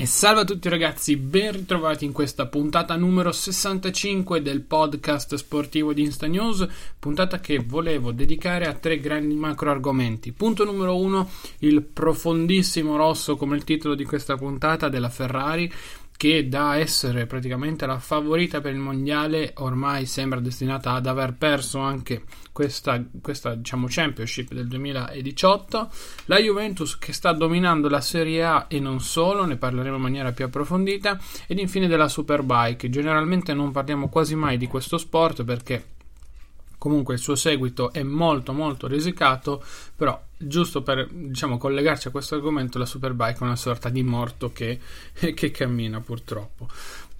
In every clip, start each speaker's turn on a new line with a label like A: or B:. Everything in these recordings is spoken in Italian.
A: E salve a tutti ragazzi, ben ritrovati in questa puntata numero 65 del podcast sportivo di Insta News, puntata che volevo dedicare a tre grandi macro argomenti. Punto numero uno, il profondissimo rosso come il titolo di questa puntata della Ferrari, che da essere praticamente la favorita per il mondiale ormai sembra destinata ad aver perso anche questa, questa diciamo, championship del 2018 la Juventus che sta dominando la Serie A e non solo ne parleremo in maniera più approfondita ed infine della Superbike. Generalmente non parliamo quasi mai di questo sport perché comunque il suo seguito è molto molto risicato però giusto per diciamo collegarci a questo argomento la Superbike è una sorta di morto che, che cammina purtroppo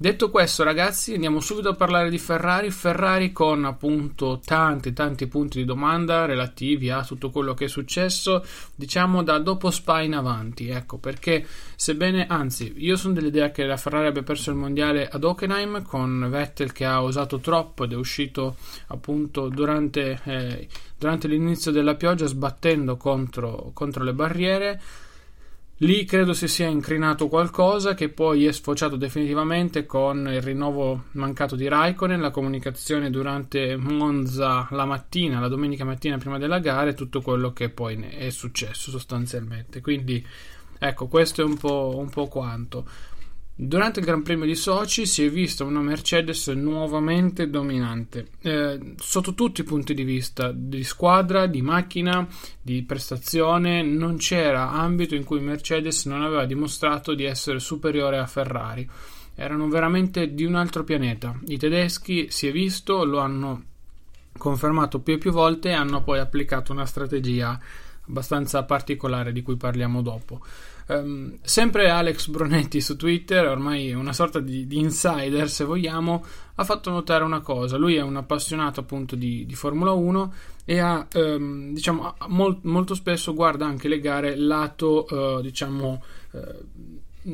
A: Detto questo, ragazzi, andiamo subito a parlare di Ferrari. Ferrari con appunto tanti, tanti punti di domanda relativi a tutto quello che è successo, diciamo da dopo Spa in avanti. Ecco perché, sebbene, anzi, io sono dell'idea che la Ferrari abbia perso il mondiale ad Hockenheim con Vettel che ha osato troppo ed è uscito appunto durante, eh, durante l'inizio della pioggia sbattendo contro, contro le barriere. Lì credo si sia incrinato qualcosa che poi è sfociato definitivamente con il rinnovo mancato di Raikkonen, la comunicazione durante Monza la mattina, la domenica mattina prima della gara e tutto quello che poi è successo sostanzialmente. Quindi ecco, questo è un po', un po quanto. Durante il Gran Premio di Sochi si è vista una Mercedes nuovamente dominante, eh, sotto tutti i punti di vista, di squadra, di macchina, di prestazione, non c'era ambito in cui Mercedes non aveva dimostrato di essere superiore a Ferrari. Erano veramente di un altro pianeta. I tedeschi, si è visto, lo hanno confermato più e più volte e hanno poi applicato una strategia abbastanza particolare di cui parliamo dopo. Um, sempre Alex Bronetti su Twitter, ormai una sorta di, di, insider se vogliamo, ha fatto notare una cosa. Lui è un appassionato appunto di, di Formula 1 e ha, um, diciamo, molt, molto spesso guarda anche le gare lato, uh, diciamo, uh,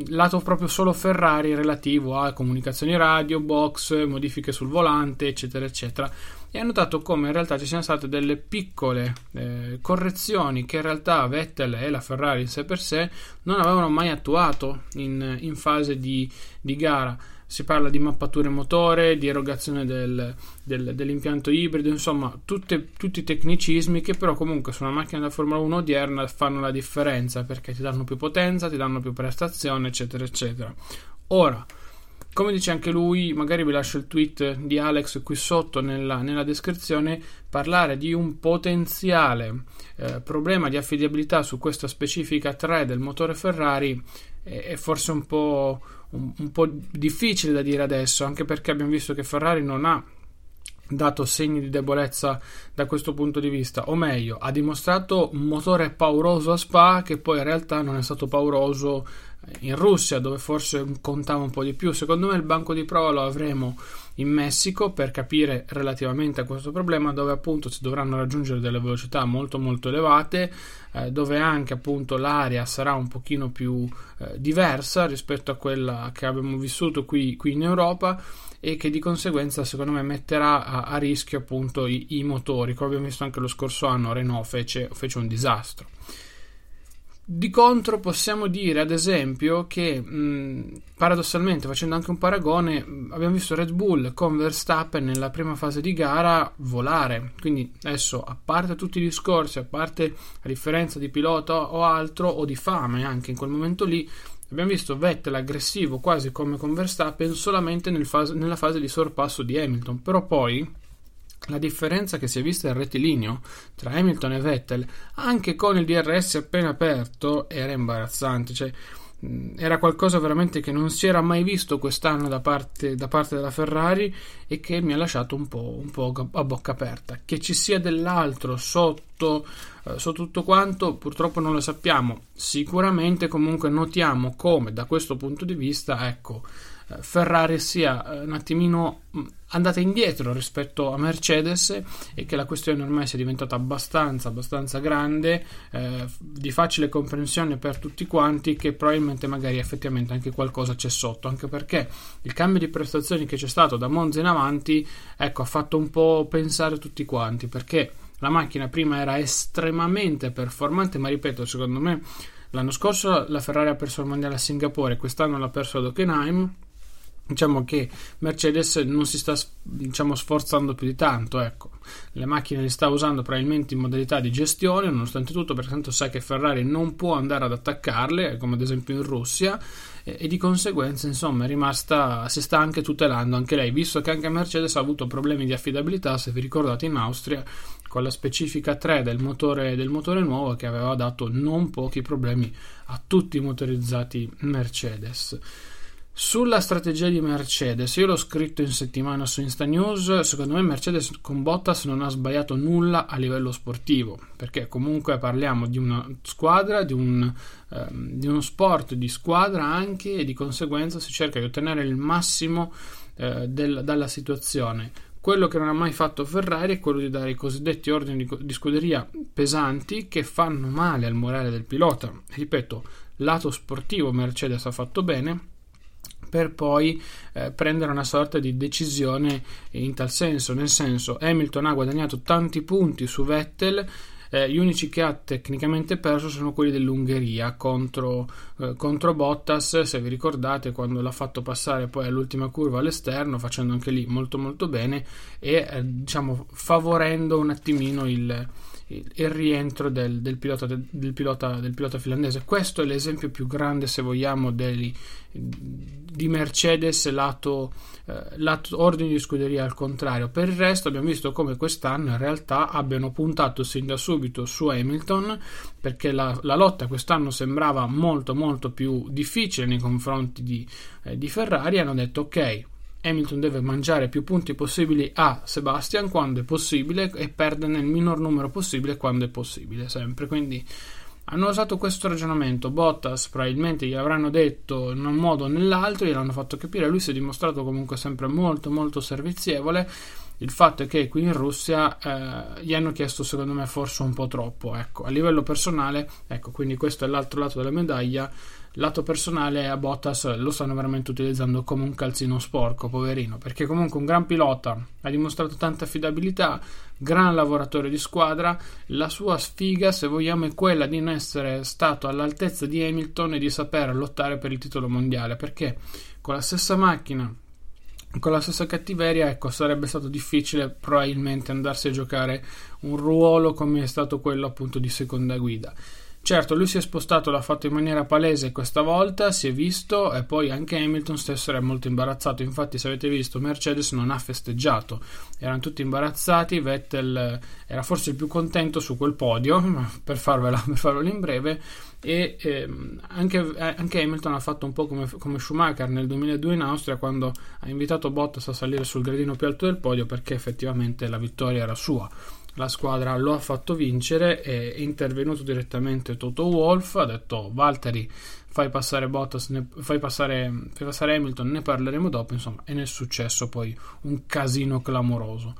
A: lato proprio solo Ferrari relativo a comunicazioni radio, box, modifiche sul volante, eccetera, eccetera. E ha notato come in realtà ci siano state delle piccole eh, correzioni che in realtà Vettel e la Ferrari in sé per sé non avevano mai attuato in, in fase di, di gara si parla di mappature motore, di erogazione del, del, dell'impianto ibrido, insomma tutte, tutti i tecnicismi che però comunque su una macchina da Formula 1 odierna fanno la differenza perché ti danno più potenza, ti danno più prestazione, eccetera, eccetera. Ora, come dice anche lui, magari vi lascio il tweet di Alex qui sotto nella, nella descrizione, parlare di un potenziale eh, problema di affidabilità su questa specifica 3 del motore Ferrari è, è forse un po' un, un po' difficile da dire adesso, anche perché abbiamo visto che Ferrari non ha dato segni di debolezza da questo punto di vista, o meglio, ha dimostrato un motore pauroso a Spa che poi in realtà non è stato pauroso in Russia, dove forse contava un po' di più. Secondo me il banco di prova lo avremo in Messico per capire relativamente a questo problema, dove appunto si dovranno raggiungere delle velocità molto molto elevate, eh, dove anche appunto l'aria sarà un pochino più eh, diversa rispetto a quella che abbiamo vissuto qui, qui, in Europa e che di conseguenza secondo me metterà a, a rischio appunto i, i, motori, come abbiamo visto anche lo scorso anno Renault fece, fece un disastro. Di contro possiamo dire ad esempio che mh, paradossalmente facendo anche un paragone abbiamo visto Red Bull con Verstappen nella prima fase di gara volare. Quindi adesso a parte tutti i discorsi a parte la differenza di pilota o altro o di fame anche in quel momento lì abbiamo visto Vettel aggressivo quasi come con Verstappen solamente nel fase, nella fase di sorpasso di Hamilton. Però poi la differenza che si è vista in rettilineo tra Hamilton e Vettel, anche con il DRS appena aperto, era imbarazzante. Cioè, era qualcosa veramente che non si era mai visto quest'anno da parte, da parte della Ferrari e che mi ha lasciato un po', un po a bocca aperta. Che ci sia dell'altro sotto, eh, sotto tutto quanto, purtroppo non lo sappiamo. Sicuramente comunque notiamo come da questo punto di vista, ecco, Ferrari sia eh, un attimino mm, andata indietro rispetto a Mercedes e che la questione ormai sia diventata abbastanza, abbastanza grande, eh, di facile comprensione per tutti quanti, che probabilmente magari effettivamente anche qualcosa c'è sotto, anche perché il cambio di prestazioni che c'è stato da Monza in avanti, ecco, ha fatto un po' pensare tutti quanti, perché la macchina prima era estremamente performante, ma ripeto, secondo me l'anno scorso la Ferrari ha perso il mondiale a Singapore, quest'anno l'ha perso ad Hockenheim diciamo che Mercedes non si sta diciamo, sforzando più di tanto ecco. le macchine le sta usando probabilmente in modalità di gestione nonostante tutto perché tanto sa che Ferrari non può andare ad attaccarle come ad esempio in Russia e, e di conseguenza insomma è rimasta si sta anche tutelando anche lei visto che anche Mercedes ha avuto problemi di affidabilità se vi ricordate in Austria con la specifica 3 del motore, del motore nuovo che aveva dato non pochi problemi a tutti i motorizzati Mercedes sulla strategia di Mercedes, io l'ho scritto in settimana su Insta News, secondo me Mercedes con Bottas non ha sbagliato nulla a livello sportivo, perché comunque parliamo di una squadra, di, un, ehm, di uno sport di squadra anche e di conseguenza si cerca di ottenere il massimo eh, del, dalla situazione. Quello che non ha mai fatto Ferrari è quello di dare i cosiddetti ordini di, di scuderia pesanti che fanno male al morale del pilota. Ripeto, lato sportivo Mercedes ha fatto bene, per poi eh, prendere una sorta di decisione in tal senso, nel senso Hamilton ha guadagnato tanti punti su Vettel eh, gli unici che ha tecnicamente perso sono quelli dell'Ungheria contro, eh, contro, Bottas, se vi ricordate, quando l'ha fatto passare poi all'ultima curva all'esterno, facendo anche lì molto molto bene e eh, diciamo favorendo un attimino il, il, rientro del, del, pilota, del, pilota, del, pilota, finlandese. Questo è l'esempio più grande, se vogliamo, dei, di Mercedes lato, eh, lato ordine di scuderia al contrario. Per il resto abbiamo visto come quest'anno in realtà abbiano puntato sin da subito su Hamilton perché la, la lotta quest'anno sembrava molto molto più difficile nei confronti di, eh, di Ferrari. Hanno detto ok Hamilton deve mangiare più punti possibili a Sebastian quando è possibile e perderne il minor numero possibile quando è possibile, sempre. Quindi hanno usato questo ragionamento. Bottas probabilmente gli avranno detto in un modo o nell'altro, gliel'hanno fatto capire. Lui si è dimostrato comunque sempre molto, molto servizievole. Il fatto è che qui in Russia eh, gli hanno chiesto, secondo me, forse un po' troppo. Ecco, a livello personale, ecco, quindi questo è l'altro lato della medaglia lato personale a Bottas lo stanno veramente utilizzando come un calzino sporco, poverino, perché comunque un gran pilota, ha dimostrato tanta affidabilità, gran lavoratore di squadra, la sua sfiga, se vogliamo, è quella di non essere stato all'altezza di Hamilton e di saper lottare per il titolo mondiale, perché con la stessa macchina con la stessa cattiveria, ecco, sarebbe stato difficile probabilmente andarsi a giocare un ruolo come è stato quello appunto di seconda guida. Certo, lui si è spostato, l'ha fatto in maniera palese questa volta, si è visto e poi anche Hamilton stesso era molto imbarazzato. Infatti, se avete visto, Mercedes non ha festeggiato, erano tutti imbarazzati. Vettel eh, era forse il più contento su quel podio, per, farvela, per farvelo in breve. E ehm, anche, eh, anche, Hamilton ha fatto un po' come, come Schumacher nel 2002 in Austria, quando ha invitato Bottas a salire sul gradino più alto del podio perché effettivamente la vittoria era sua la squadra lo ha fatto vincere è intervenuto direttamente Toto Wolff ha detto Valtteri fai passare Bottas ne, fai, passare, fai passare Hamilton ne parleremo dopo insomma e ne è successo poi un casino clamoroso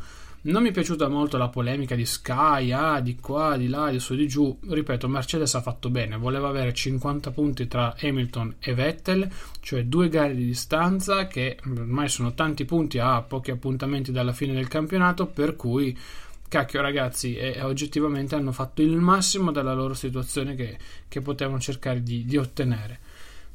A: non mi è piaciuta molto la polemica di Sky, ah, di qua, di là, di su, di giù. Ripeto, Mercedes ha fatto bene, voleva avere 50 punti tra Hamilton e Vettel, cioè due gare di distanza che ormai sono tanti punti a pochi appuntamenti dalla fine del campionato, per cui cacchio ragazzi e, oggettivamente hanno fatto il massimo della loro situazione che, che potevano cercare di, di, ottenere.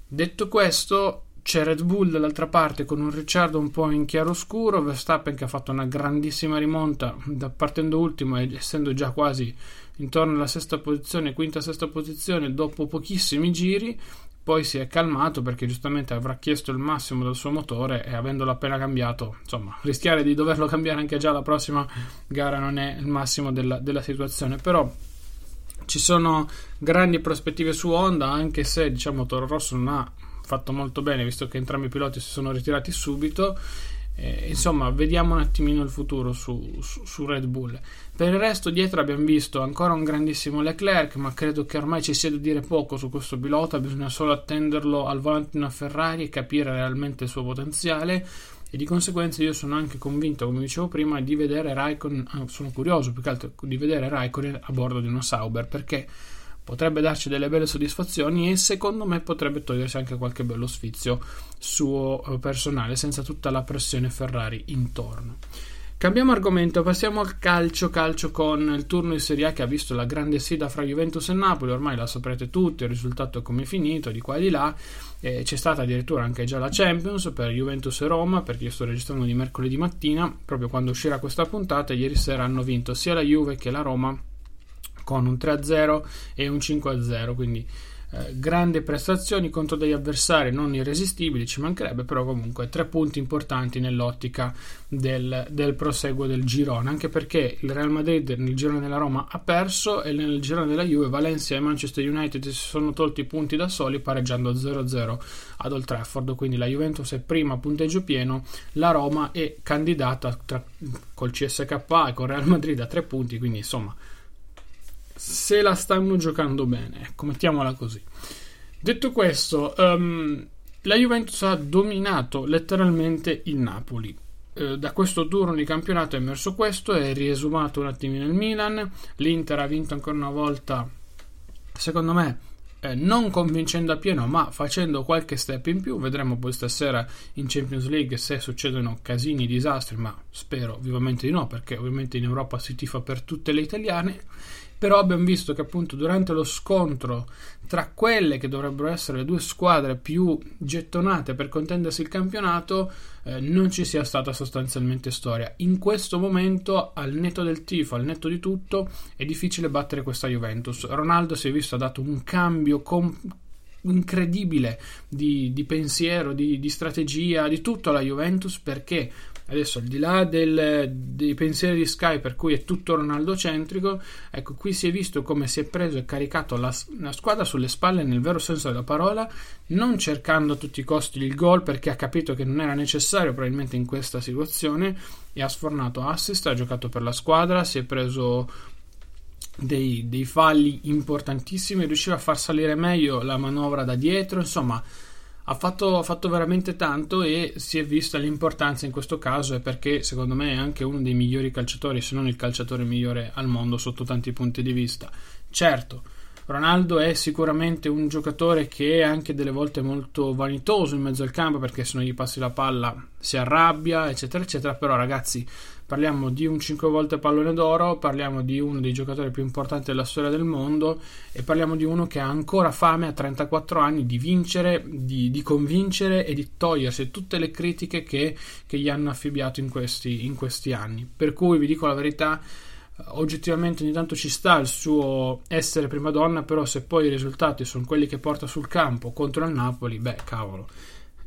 A: Detto questo c'è Red Bull dall'altra parte con un Ricciardo un po' in chiaroscuro Verstappen che ha fatto una grandissima rimonta da, partendo ultimo e essendo già quasi intorno alla sesta posizione quinta sesta posizione dopo pochissimi giri poi si è calmato perché giustamente avrà chiesto il massimo del suo motore e avendolo appena cambiato, insomma, rischiare di doverlo cambiare anche già la prossima gara non è il massimo della, della situazione, però ci sono grandi prospettive su Honda, anche se diciamo Toro Rosso non ha fatto molto bene visto che entrambi i piloti si sono ritirati subito eh, insomma, vediamo un attimino il futuro su, su, su, Red Bull. Per il resto, dietro abbiamo visto ancora un grandissimo Leclerc, ma credo che ormai ci sia da dire poco su questo pilota. Bisogna solo attenderlo al volante di una Ferrari e capire realmente il suo potenziale. E di conseguenza, io sono anche convinto, come dicevo prima, di vedere Raikkonen. Ah, sono curioso più che altro di vedere Raikkonen a bordo di uno Sauber perché potrebbe darci delle belle soddisfazioni e secondo me potrebbe togliersi anche qualche bello sfizio suo eh, personale senza tutta la pressione Ferrari intorno. Cambiamo argomento, passiamo al calcio, calcio con il turno di Serie A che ha visto la grande sfida fra Juventus e Napoli, ormai la saprete tutti, il risultato è come finito, di qua e di là, eh, c'è stata addirittura anche già la Champions per Juventus e Roma, perché io sto registrando di mercoledì mattina, proprio quando uscirà questa puntata, ieri sera hanno vinto sia la Juve che la Roma con un 3-0 e un 5-0, quindi eh, grandi prestazioni contro degli avversari non irresistibili, ci mancherebbe, però comunque tre punti importanti nell'ottica del, del, proseguo del girone, anche perché il Real Madrid nel girone della Roma ha perso e nel girone della Juve Valencia e Manchester United si sono tolti i punti da soli pareggiando 0-0 ad Old Trafford, quindi la Juventus è prima a punteggio pieno, la Roma è candidata tra, col CSK e con Real Madrid a tre punti, quindi insomma se la stanno giocando bene, ecco, mettiamola così. Detto questo, um, la Juventus ha dominato letteralmente il Napoli. Uh, da questo turno di campionato è emerso questo, è riesumato un attimino il Milan, l'Inter ha vinto ancora una volta, secondo me, eh, non convincendo a pieno, ma facendo qualche step in più. Vedremo poi stasera in Champions League se succedono casini, disastri, ma spero vivamente di no, perché ovviamente in Europa si tifa per tutte le italiane però abbiamo visto che appunto durante lo scontro tra quelle che dovrebbero essere le due squadre più gettonate per contendersi il campionato eh, non ci sia stata sostanzialmente storia. In questo momento, al netto del tifo, al netto di tutto, è difficile battere questa Juventus. Ronaldo si è visto ha dato un cambio com- incredibile di, di pensiero, di, di, strategia, di tutto alla Juventus perché Adesso, al di là del, dei pensieri di Sky, per cui è tutto Ronaldo centrico, ecco, qui si è visto come si è preso e caricato la, la, squadra sulle spalle nel vero senso della parola, non cercando a tutti i costi il gol perché ha capito che non era necessario probabilmente in questa situazione e ha sfornato assist, ha giocato per la squadra, si è preso dei, dei falli importantissimi, riusciva a far salire meglio la manovra da dietro, insomma ha fatto, ha fatto, veramente tanto e si è vista l'importanza in questo caso e perché secondo me è anche uno dei migliori calciatori, se non il calciatore migliore al mondo sotto tanti punti di vista. Certo, Ronaldo è sicuramente un giocatore che è anche delle volte molto vanitoso in mezzo al campo perché se non gli passi la palla si arrabbia, eccetera, eccetera, però ragazzi Parliamo di un 5 volte pallone d'oro, parliamo di uno dei giocatori più importanti della storia del mondo e parliamo di uno che ha ancora fame a 34 anni di vincere, di, di convincere e di togliersi tutte le critiche che, che gli hanno affibbiato in questi, in questi anni. Per cui vi dico la verità oggettivamente ogni tanto ci sta il suo essere prima donna, però se poi i risultati sono quelli che porta sul campo contro il Napoli, beh, cavolo,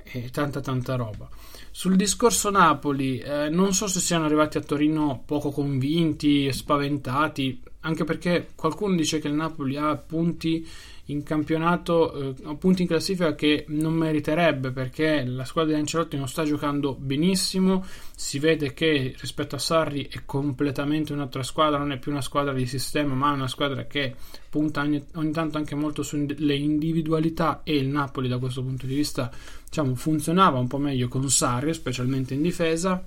A: è tanta tanta roba. Sul discorso Napoli, eh, non so se siano arrivati a Torino poco convinti, spaventati, anche perché qualcuno dice che il Napoli ha punti in campionato, eh, punti in classifica che non meriterebbe perché la squadra di Ancelotti non sta giocando benissimo. Si vede che rispetto a Sarri è completamente un'altra squadra, non è più una squadra di sistema, ma è una squadra che punta ogni, ogni tanto anche molto sulle individualità. E il Napoli, da questo punto di vista, diciamo, funzionava un po' meglio con Sarri, specialmente in difesa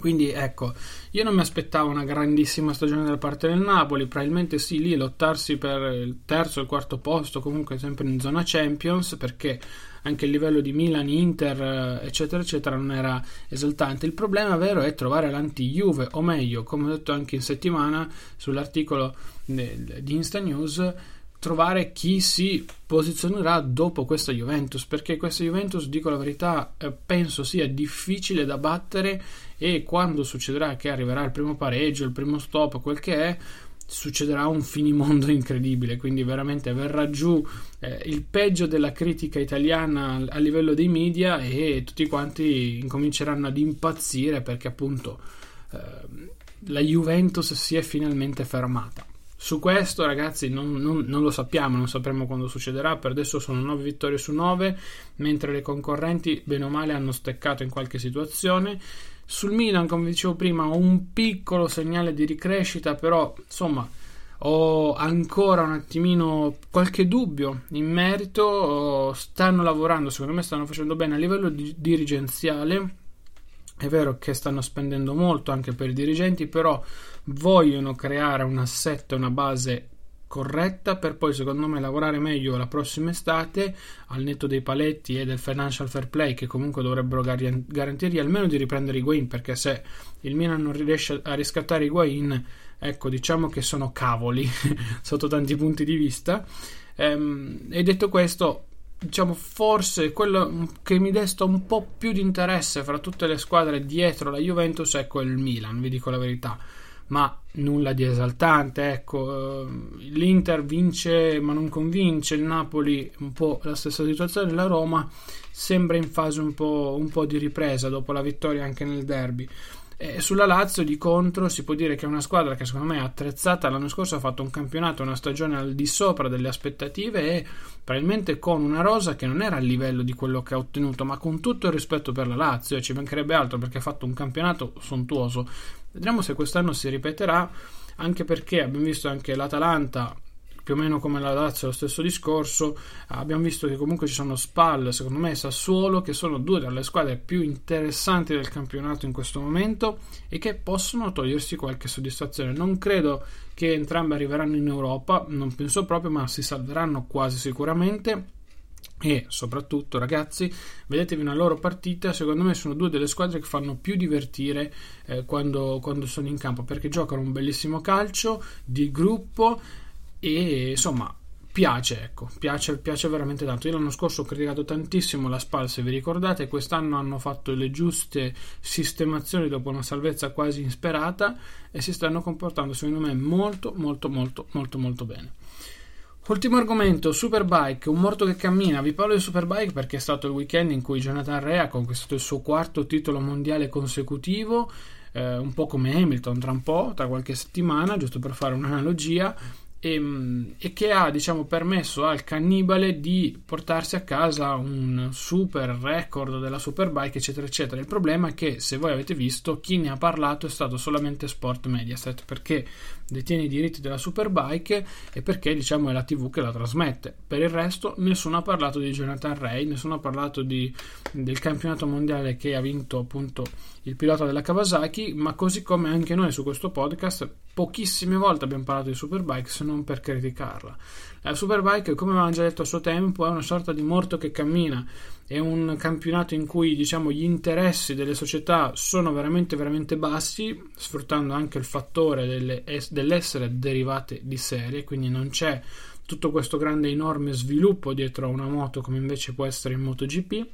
A: quindi ecco, io non mi aspettavo una grandissima stagione da parte del Napoli, probabilmente sì, lì lottarsi per il terzo e il quarto posto, comunque sempre in zona Champions, perché anche il livello di Milan, Inter, eccetera, eccetera, non era esaltante. Il problema vero è trovare l'anti-Juve, o meglio, come ho detto anche in settimana sull'articolo di Insta News, trovare chi si posizionerà dopo questa Juventus perché questa Juventus dico la verità eh, penso sia difficile da battere e quando succederà che arriverà il primo pareggio il primo stop quel che è succederà un finimondo incredibile, quindi veramente verrà giù eh, il peggio della critica italiana a livello dei media e tutti quanti incominceranno ad impazzire perché appunto eh, la Juventus si è finalmente fermata. Su questo, ragazzi, non, non, non, lo sappiamo, non sapremo quando succederà. Per adesso sono 9 vittorie su 9, mentre le concorrenti, bene o male, hanno steccato in qualche situazione. Sul Milan, come dicevo prima, ho un piccolo segnale di ricrescita, però insomma ho ancora un attimino qualche dubbio in merito. Stanno lavorando, secondo me stanno facendo bene a livello di, dirigenziale. È vero che stanno spendendo molto anche per i dirigenti, però vogliono creare un assetto una base corretta per poi secondo me lavorare meglio la prossima estate al netto dei paletti e del financial fair play che comunque dovrebbero gar- garantirgli almeno di riprendere i Guain perché se il Milan non riesce a riscattare i Guain ecco diciamo che sono cavoli sotto tanti punti di vista. Ehm, e detto questo diciamo forse quello che mi desta un po' più di interesse fra tutte le squadre dietro la Juventus è quel Milan vi dico la verità ma nulla di esaltante. Ecco, eh, l'Inter vince ma non convince, il Napoli un po' la stessa situazione, la Roma sembra in fase un po', un po di ripresa dopo la vittoria anche nel derby. Sulla Lazio di contro si può dire che è una squadra che secondo me è attrezzata l'anno scorso ha fatto un campionato, una stagione al di sopra delle aspettative e probabilmente con una rosa che non era a livello di quello che ha ottenuto ma con tutto il rispetto per la Lazio ci mancherebbe altro perché ha fatto un campionato sontuoso Vedremo se quest'anno si ripeterà, anche perché abbiamo visto anche l'Atalanta più o meno come la Lazio lo stesso discorso. Abbiamo visto che comunque ci sono Spal secondo me e Sassuolo che sono due delle squadre più interessanti del campionato in questo momento e che possono togliersi qualche soddisfazione. Non credo che entrambe arriveranno in Europa non penso proprio ma si salveranno quasi sicuramente e soprattutto ragazzi vedetevi una loro partita secondo me sono due delle squadre che fanno più divertire eh, quando, quando sono in campo perché giocano un bellissimo calcio di gruppo e insomma piace, ecco, piace, piace, veramente tanto. Io l'anno scorso ho criticato tantissimo la SPAL, se vi ricordate, quest'anno hanno fatto le giuste sistemazioni dopo una salvezza quasi insperata e si stanno comportando secondo me molto molto molto molto molto bene. Ultimo argomento, Superbike, un morto che cammina. Vi parlo di Superbike perché è stato il weekend in cui Jonathan Rea ha conquistato il suo quarto titolo mondiale consecutivo, eh, un po' come Hamilton tra un po', tra qualche settimana, giusto per fare un'analogia e, ehm, e, che ha diciamo, permesso al cannibale di portarsi a casa un super record della Superbike eccetera eccetera. Il problema è che se voi avete visto chi ne ha parlato è stato solamente Sport Mediaset perché detiene i diritti della Superbike e perché diciamo è la tv che la trasmette. Per il resto nessuno ha parlato di Jonathan Ray nessuno ha parlato di, del campionato mondiale che ha vinto appunto il pilota della Kawasaki ma così come anche noi su questo podcast pochissime volte abbiamo parlato di Superbike se non per criticarla. La Superbike, come avevamo già detto a suo tempo, è una sorta di morto che cammina, è un campionato in cui diciamo, gli interessi delle società sono veramente veramente bassi, sfruttando anche il fattore delle, dell'essere derivate di serie, quindi non c'è tutto questo grande enorme sviluppo dietro a una moto come invece può essere in MotoGP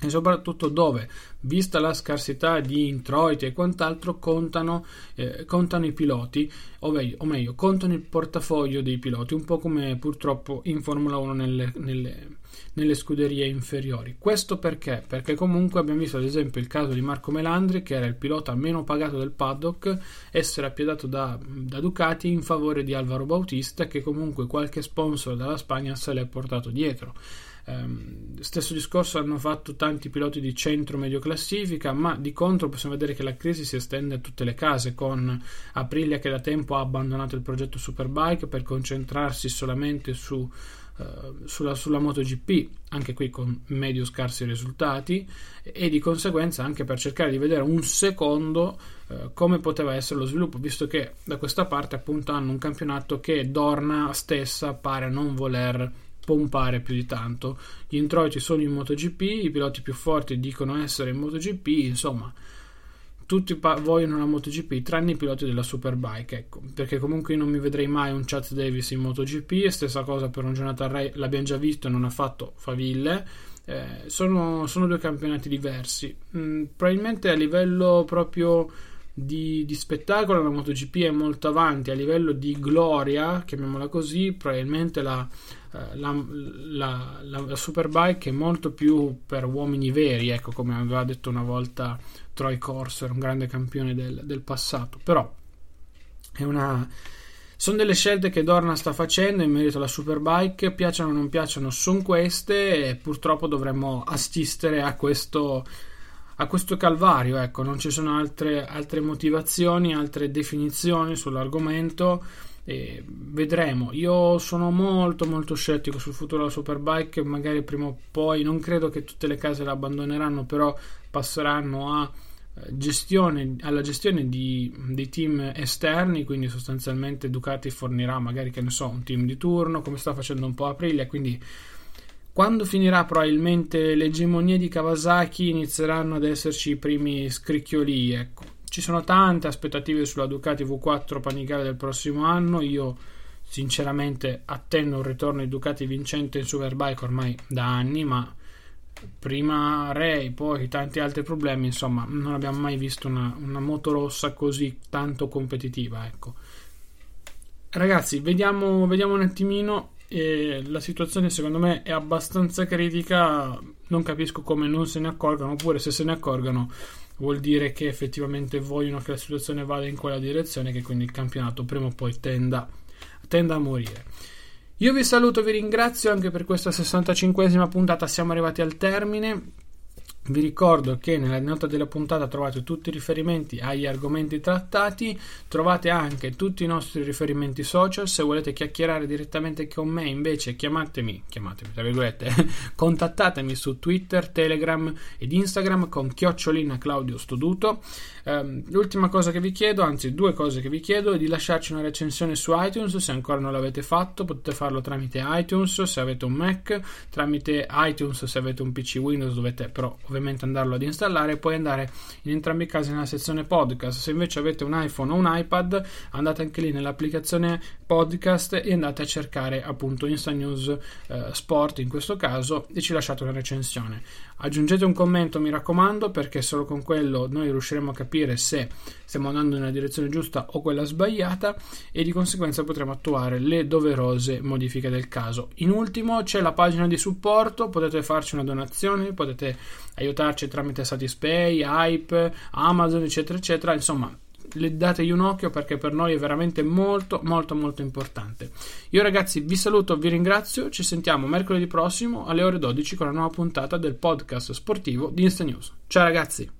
A: e soprattutto dove, vista la scarsità di introiti e quant'altro, contano, eh, contano i piloti, o meglio, o meglio, contano il portafoglio dei piloti, un po' come purtroppo in Formula 1 nelle, nelle, nelle scuderie inferiori. Questo perché? Perché comunque abbiamo visto ad esempio il caso di Marco Melandri, che era il pilota meno pagato del paddock, essere appiedato da, da Ducati in favore di Alvaro Bautista, che comunque qualche sponsor dalla Spagna se l'è portato dietro. Um, stesso discorso hanno fatto tanti piloti di centro-medio classifica, ma di contro possiamo vedere che la crisi si estende a tutte le case, con Aprilia che da tempo ha abbandonato il progetto Superbike per concentrarsi solamente su, uh, sulla, sulla MotoGP, anche qui con medio scarsi risultati, e di conseguenza anche per cercare di vedere un secondo uh, come poteva essere lo sviluppo, visto che da questa parte appunto hanno un campionato che Dorna stessa pare non voler pompare più di tanto. Gli introiti sono in MotoGP, i piloti più forti dicono essere in MotoGP, insomma, tutti pa- vogliono la MotoGP tranne i piloti della Superbike, ecco, perché comunque io non mi vedrei mai un Chad Davis in MotoGP, stessa cosa per un Jonathan Ray, l'abbiamo già visto e non ha fatto faville. Eh, sono, sono, due campionati diversi. Mm, probabilmente a livello proprio di, di, spettacolo la MotoGP è molto avanti a livello di gloria, chiamiamola così, probabilmente la, eh, la, la, la, la Superbike è molto più per uomini veri, ecco come aveva detto una volta Troy Corser, un grande campione del, del passato, però una sono delle scelte che Dorna sta facendo in merito alla Superbike, piacciono o non piacciono, sono queste e purtroppo dovremmo assistere a questo, a questo calvario. Ecco, non ci sono altre, altre motivazioni, altre definizioni sull'argomento. E vedremo. Io sono molto molto scettico sul futuro della Superbike. Magari prima o poi non credo che tutte le case la abbandoneranno, però passeranno a gestione, alla gestione di, dei team esterni, quindi sostanzialmente Ducati fornirà magari che ne so un team di turno, come sta facendo un po' Aprilia, quindi quando finirà probabilmente l'egemonia di Kawasaki inizieranno ad esserci i primi scricchioli, ecco. Ci sono tante aspettative sulla Ducati V4 Panigale del prossimo anno, io sinceramente attendo un ritorno di Ducati vincente in Superbike ormai da anni, ma prima Ray, poi tanti altri problemi, insomma, non abbiamo mai visto una, una moto rossa così tanto competitiva, ecco. Ragazzi, vediamo, vediamo un attimino. Eh, la situazione secondo me è abbastanza critica. Non capisco come non se ne accorgano, oppure se se ne accorgano vuol dire che effettivamente vogliono che la situazione vada in quella direzione, che quindi il campionato prima o poi tenda, tenda a morire. Io vi saluto, vi ringrazio anche per questa 65esima puntata, siamo arrivati al termine. Vi ricordo che nella nota della puntata trovate tutti i riferimenti agli argomenti trattati, trovate anche tutti i nostri riferimenti social, se volete chiacchierare direttamente con me invece chiamatemi, chiamatemi tra virgolette, contattatemi su Twitter, Telegram ed Instagram con chiocciolina Claudio Stoduto. Um, l'ultima cosa che vi chiedo, anzi due cose che vi chiedo, è di lasciarci una recensione su iTunes se ancora non l'avete fatto, potete farlo tramite iTunes se avete un Mac, tramite iTunes se avete un PC Windows dovete però ovviamente andarlo ad installare poi andare in entrambi i casi nella sezione podcast. Se invece avete un iPhone o un iPad, andate anche lì nell'applicazione podcast e andate a cercare appunto Insta News eh, Sport in questo caso e ci lasciate una recensione. Aggiungete un commento, mi raccomando, perché solo con quello noi riusciremo a capire se stiamo andando nella direzione giusta o quella sbagliata e di conseguenza potremo attuare le doverose modifiche del caso. In ultimo c'è la pagina di supporto, potete farci una donazione, potete aiutarci tramite Satispay, Hype, Amazon, eccetera, eccetera. Insomma, le dategli un occhio perché per noi è veramente molto molto molto importante. Io ragazzi vi saluto, vi ringrazio, ci sentiamo mercoledì prossimo alle ore 12 con la nuova puntata del podcast sportivo di Insta News. Ciao ragazzi!